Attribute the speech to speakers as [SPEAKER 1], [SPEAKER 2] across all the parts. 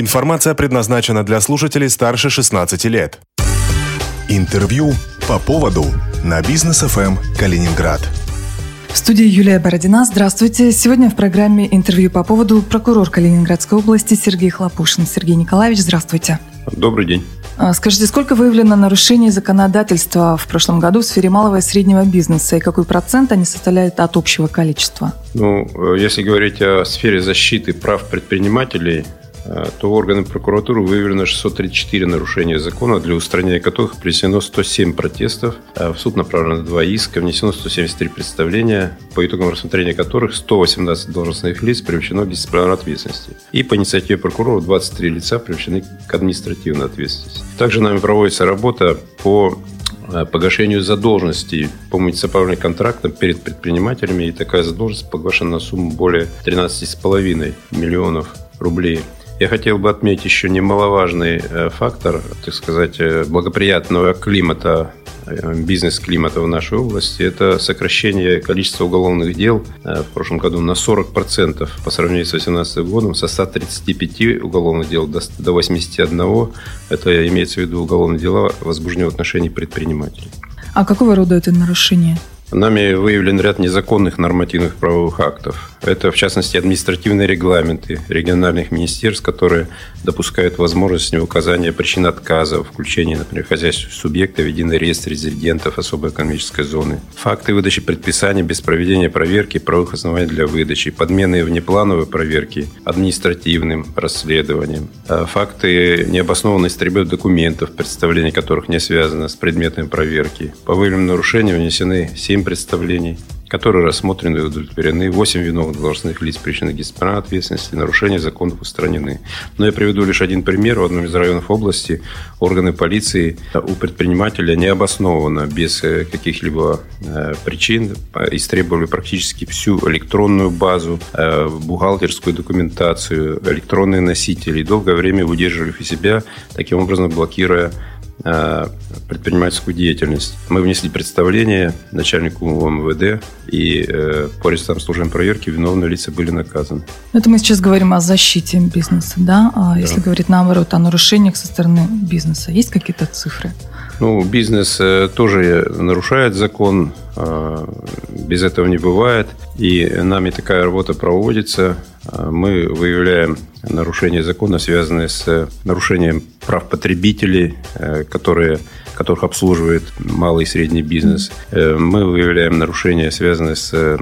[SPEAKER 1] Информация предназначена для слушателей старше 16 лет.
[SPEAKER 2] Интервью по поводу на бизнес ФМ Калининград.
[SPEAKER 3] В студии Юлия Бородина. Здравствуйте. Сегодня в программе интервью по поводу прокурор Калининградской области Сергей Хлопушин. Сергей Николаевич, здравствуйте.
[SPEAKER 4] Добрый день.
[SPEAKER 3] А, скажите, сколько выявлено нарушений законодательства в прошлом году в сфере малого и среднего бизнеса и какой процент они составляют от общего количества?
[SPEAKER 4] Ну, э, если говорить о сфере защиты прав предпринимателей, то органы прокуратуры выявлено 634 нарушения закона, для устранения которых принесено 107 протестов. Э, в суд направлено 2 иска, внесено 173 представления, по итогам рассмотрения которых 118 должностных лиц привлечено к дисциплинарной ответственности. И по инициативе прокурора 23 лица привлечены к административной ответственности. Также нами проводится работа по э, погашению задолженностей по муниципальным контрактам перед предпринимателями. И такая задолженность погашена на сумму более 13,5 миллионов рублей. Я хотел бы отметить еще немаловажный э, фактор, так сказать, э, благоприятного климата э, бизнес-климата в нашей области, это сокращение количества уголовных дел в прошлом году на 40% по сравнению с 2018 годом, со 135 уголовных дел до 81. Это имеется в виду уголовные дела, возбужденные в отношении предпринимателей.
[SPEAKER 3] А какого рода это нарушение?
[SPEAKER 4] Нами выявлен ряд незаконных нормативных правовых актов. Это, в частности, административные регламенты региональных министерств, которые допускают возможность указания причин отказа, включения, например, хозяйственных субъекта в единый реестр резидентов особой экономической зоны. Факты выдачи предписаний без проведения проверки правовых оснований для выдачи, подмены внеплановой проверки административным расследованием. А факты необоснованной стрельбы документов, представление которых не связано с предметами проверки. По выявленным нарушениям внесены 7 7 представлений, которые рассмотрены и удовлетворены. 8 виновных должностных лиц причины дисциплинарной ответственности, нарушения законов устранены. Но я приведу лишь один пример. В одном из районов области органы полиции у предпринимателя необоснованно, без э, каких-либо э, причин, истребовали практически всю электронную базу, э, бухгалтерскую документацию, электронные носители. Долгое время удерживали в себя, таким образом блокируя предпринимательскую деятельность. Мы внесли представление начальнику МВД, и э, по результатам служебной проверки виновные лица были наказаны.
[SPEAKER 3] Это мы сейчас говорим о защите бизнеса, да? А да. если говорить наоборот о нарушениях со стороны бизнеса, есть какие-то цифры?
[SPEAKER 4] Ну, бизнес э, тоже нарушает закон, без этого не бывает. И нами такая работа проводится. Мы выявляем нарушения закона, связанные с нарушением прав потребителей, э, которые, которых обслуживает малый и средний бизнес. Э, мы выявляем нарушения, связанные с э,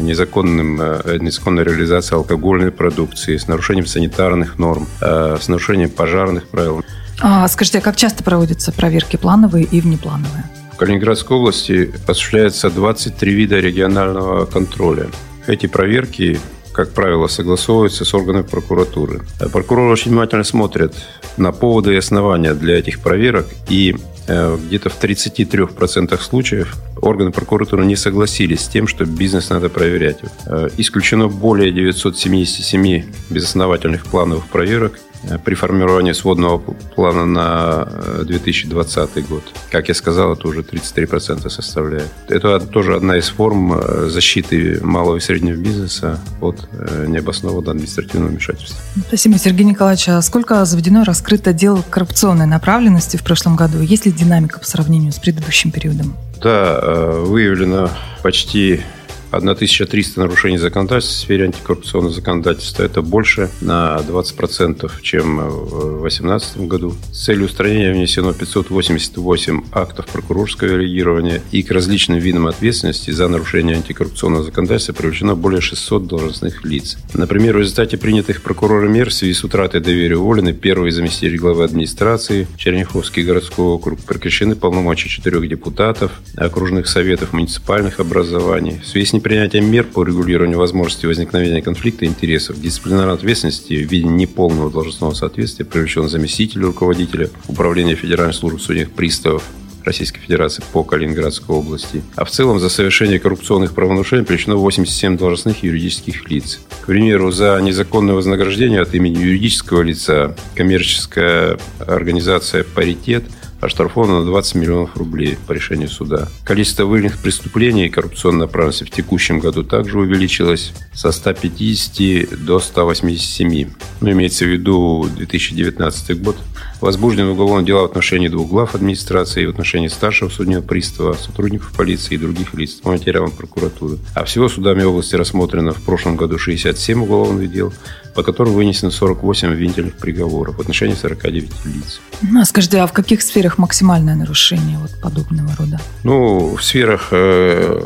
[SPEAKER 4] незаконным, незаконной реализацией алкогольной продукции, с нарушением санитарных норм, с нарушением пожарных правил.
[SPEAKER 3] А, скажите, а как часто проводятся проверки плановые и внеплановые?
[SPEAKER 4] В Калининградской области осуществляется 23 вида регионального контроля. Эти проверки как правило, согласовываются с органами прокуратуры. Прокуроры очень внимательно смотрят на поводы и основания для этих проверок, и э, где-то в 33% случаев органы прокуратуры не согласились с тем, что бизнес надо проверять. Э, исключено более 977 безосновательных плановых проверок Э, при формировании сводного плана на 2020 э, год. Как я сказал, это уже 33% составляет. Это тоже одна из форм э, защиты малого и среднего бизнеса от необоснованного административного вмешательства.
[SPEAKER 3] Спасибо, Сергей Николаевич. А сколько заведено раскрыто дел коррупционной направленности в прошлом году? Есть ли динамика по сравнению с предыдущим периодом?
[SPEAKER 4] Да, выявлено почти 1300 нарушений законодательства в сфере антикоррупционного законодательства. Это больше на 20%, чем в 2018 году. С целью устранения внесено 588 актов прокурорского реагирования и к различным видам ответственности за нарушение антикоррупционного законодательства привлечено более 600 должностных лиц. Например, в результате принятых прокурором мер в связи с утратой доверия уволены первый заместитель главы администрации, Черняховский городской округ, прекращены полномочия четырех депутатов, окружных советов муниципальных образований. В связи с непринятием мер по регулированию возможности возникновения конфликта интересов, дисциплинарной ответственности в виде неполного должностного соответствия привлечен заместитель руководителя Управления Федеральной службы судебных приставов Российской Федерации по Калининградской области. А в целом за совершение коррупционных правонарушений привлечено 87 должностных юридических лиц. К примеру, за незаконное вознаграждение от имени юридического лица коммерческая организация «Паритет» оштрафовано на 20 миллионов рублей по решению суда. Количество выявленных преступлений и коррупционной направленности в текущем году также увеличилось со 150 до 187. Ну, имеется в виду 2019 год. Возбуждены уголовные дела в отношении двух глав администрации, в отношении старшего судебного пристава, сотрудников полиции и других лиц по материалам прокуратуры. А всего судами области рассмотрено в прошлом году 67 уголовных дел, по которым вынесено 48 обвинительных приговоров в отношении 49 лиц.
[SPEAKER 3] Ну, а скажите, а в каких сферах максимальное нарушение вот подобного рода?
[SPEAKER 4] Ну, в сферах э,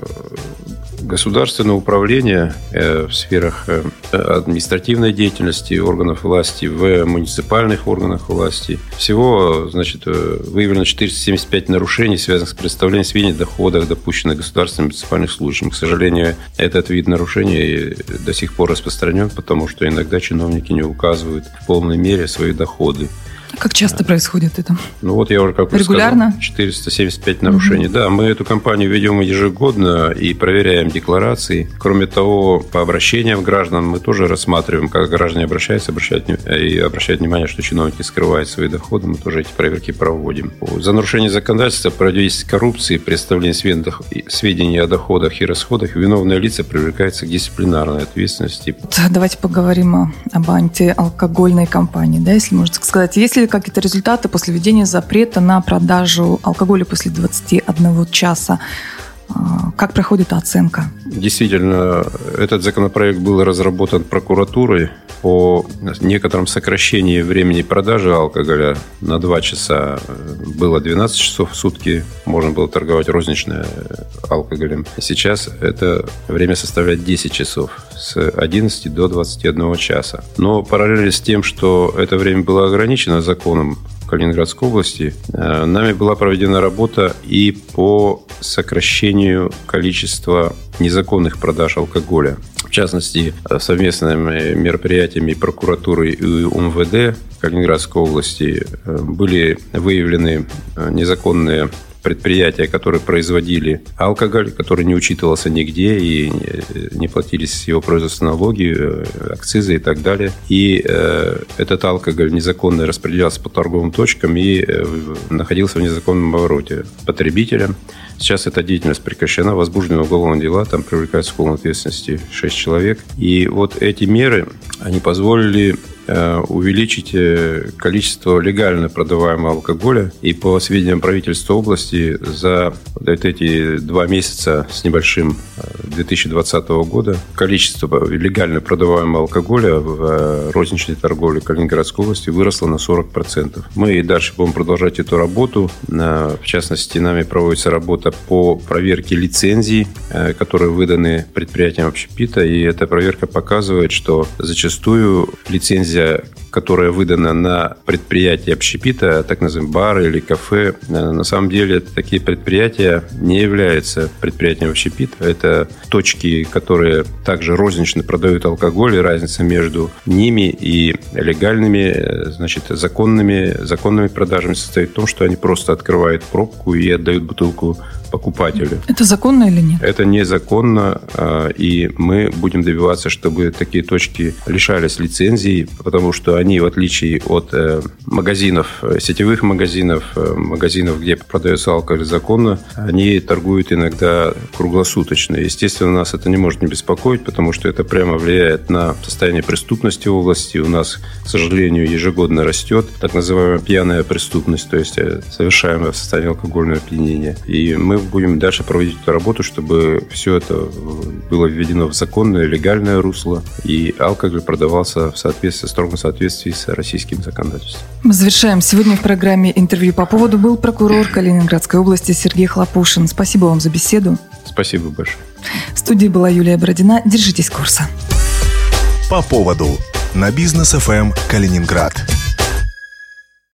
[SPEAKER 4] государственного управления э, в сферах э, административной деятельности органов власти, в муниципальных органах власти. Всего, значит, э, выявлено 475 нарушений, связанных с представлением сведений о доходах, допущенных государственным муниципальных служащим. К сожалению, этот вид нарушений до сих пор распространен, потому что иногда чиновники не указывают в полной мере свои доходы.
[SPEAKER 3] Как часто происходит это?
[SPEAKER 4] Ну вот я уже как
[SPEAKER 3] Регулярно?
[SPEAKER 4] сказал, 475 нарушений. Угу. Да, мы эту кампанию ведем ежегодно и проверяем декларации. Кроме того, по обращениям граждан мы тоже рассматриваем, как граждане обращаются, обращают, и обращают внимание, что чиновники скрывают свои доходы. Мы тоже эти проверки проводим. За нарушение законодательства, противодействие коррупции, представление сведений о доходах и расходах, виновные лица привлекаются к дисциплинарной ответственности.
[SPEAKER 3] Давайте поговорим об антиалкогольной кампании, да, если можно сказать. Если ли какие-то результаты после введения запрета на продажу алкоголя после 21 часа? А, как проходит оценка?
[SPEAKER 4] Действительно, этот законопроект был разработан прокуратурой по некоторым сокращению времени продажи алкоголя на 2 часа. Было 12 часов в сутки, можно было торговать розничным алкоголем. Сейчас это время составляет 10 часов с 11 до 21 часа. Но параллельно с тем, что это время было ограничено законом Калининградской области, э, нами была проведена работа и по сокращению количества незаконных продаж алкоголя. Частности, совместными мероприятиями прокуратуры и УМВД Калининградской области э, были выявлены э, незаконные предприятия, которые производили алкоголь, который не учитывался нигде и не платились его производства налоги, э, акцизы и так далее. И э, этот алкоголь незаконно распределялся по торговым точкам и э, находился в незаконном обороте потребителям. Сейчас эта деятельность прекращена, возбуждены уголовные дела, там привлекаются к уголовной ответственности 6 человек. И вот эти меры, они позволили увеличить э, количество легально продаваемого алкоголя. И по сведениям правительства области за вот эти два месяца с небольшим 2020 э, года количество легально продаваемого алкоголя в розничной торговле Калининградской области выросло на 40%. Мы и дальше будем продолжать эту работу. В частности, нами проводится работа по проверке лицензий, которые выданы предприятиям общепита. И эта проверка показывает, что зачастую лицензии лицензия, которая выдана на предприятие общепита, так называемые бары или кафе, э, на самом деле такие предприятия не являются предприятием общепита. Это точки, которые также рознично продают алкоголь, и разница между ними и легальными, э, значит, законными, законными продажами состоит в том, что они просто открывают пробку и отдают бутылку покупателю.
[SPEAKER 3] Это законно или нет?
[SPEAKER 4] Это незаконно, а, и мы будем добиваться, чтобы такие точки лишались лицензий, потому что они, в отличие от э, магазинов, э, сетевых магазинов, э, магазинов, где продается алкоголь законно, они торгуют иногда круглосуточно. Естественно, нас это не может не беспокоить, потому что это прямо влияет на состояние преступности в области. У нас, к сожалению, ежегодно растет так называемая пьяная преступность, то есть совершаемая в состоянии алкогольного опьянения. И мы будем дальше проводить эту работу, чтобы все это было введено в законное, легальное русло, и алкоголь продавался в соответствии, в строгом соответствии с российским законодательством.
[SPEAKER 3] Мы завершаем. Сегодня в программе интервью по поводу был прокурор Калининградской области Сергей Хлопушин. Спасибо вам за беседу.
[SPEAKER 4] Спасибо большое.
[SPEAKER 3] В студии была Юлия Бородина. Держитесь курса.
[SPEAKER 2] По поводу на бизнес ФМ Калининград.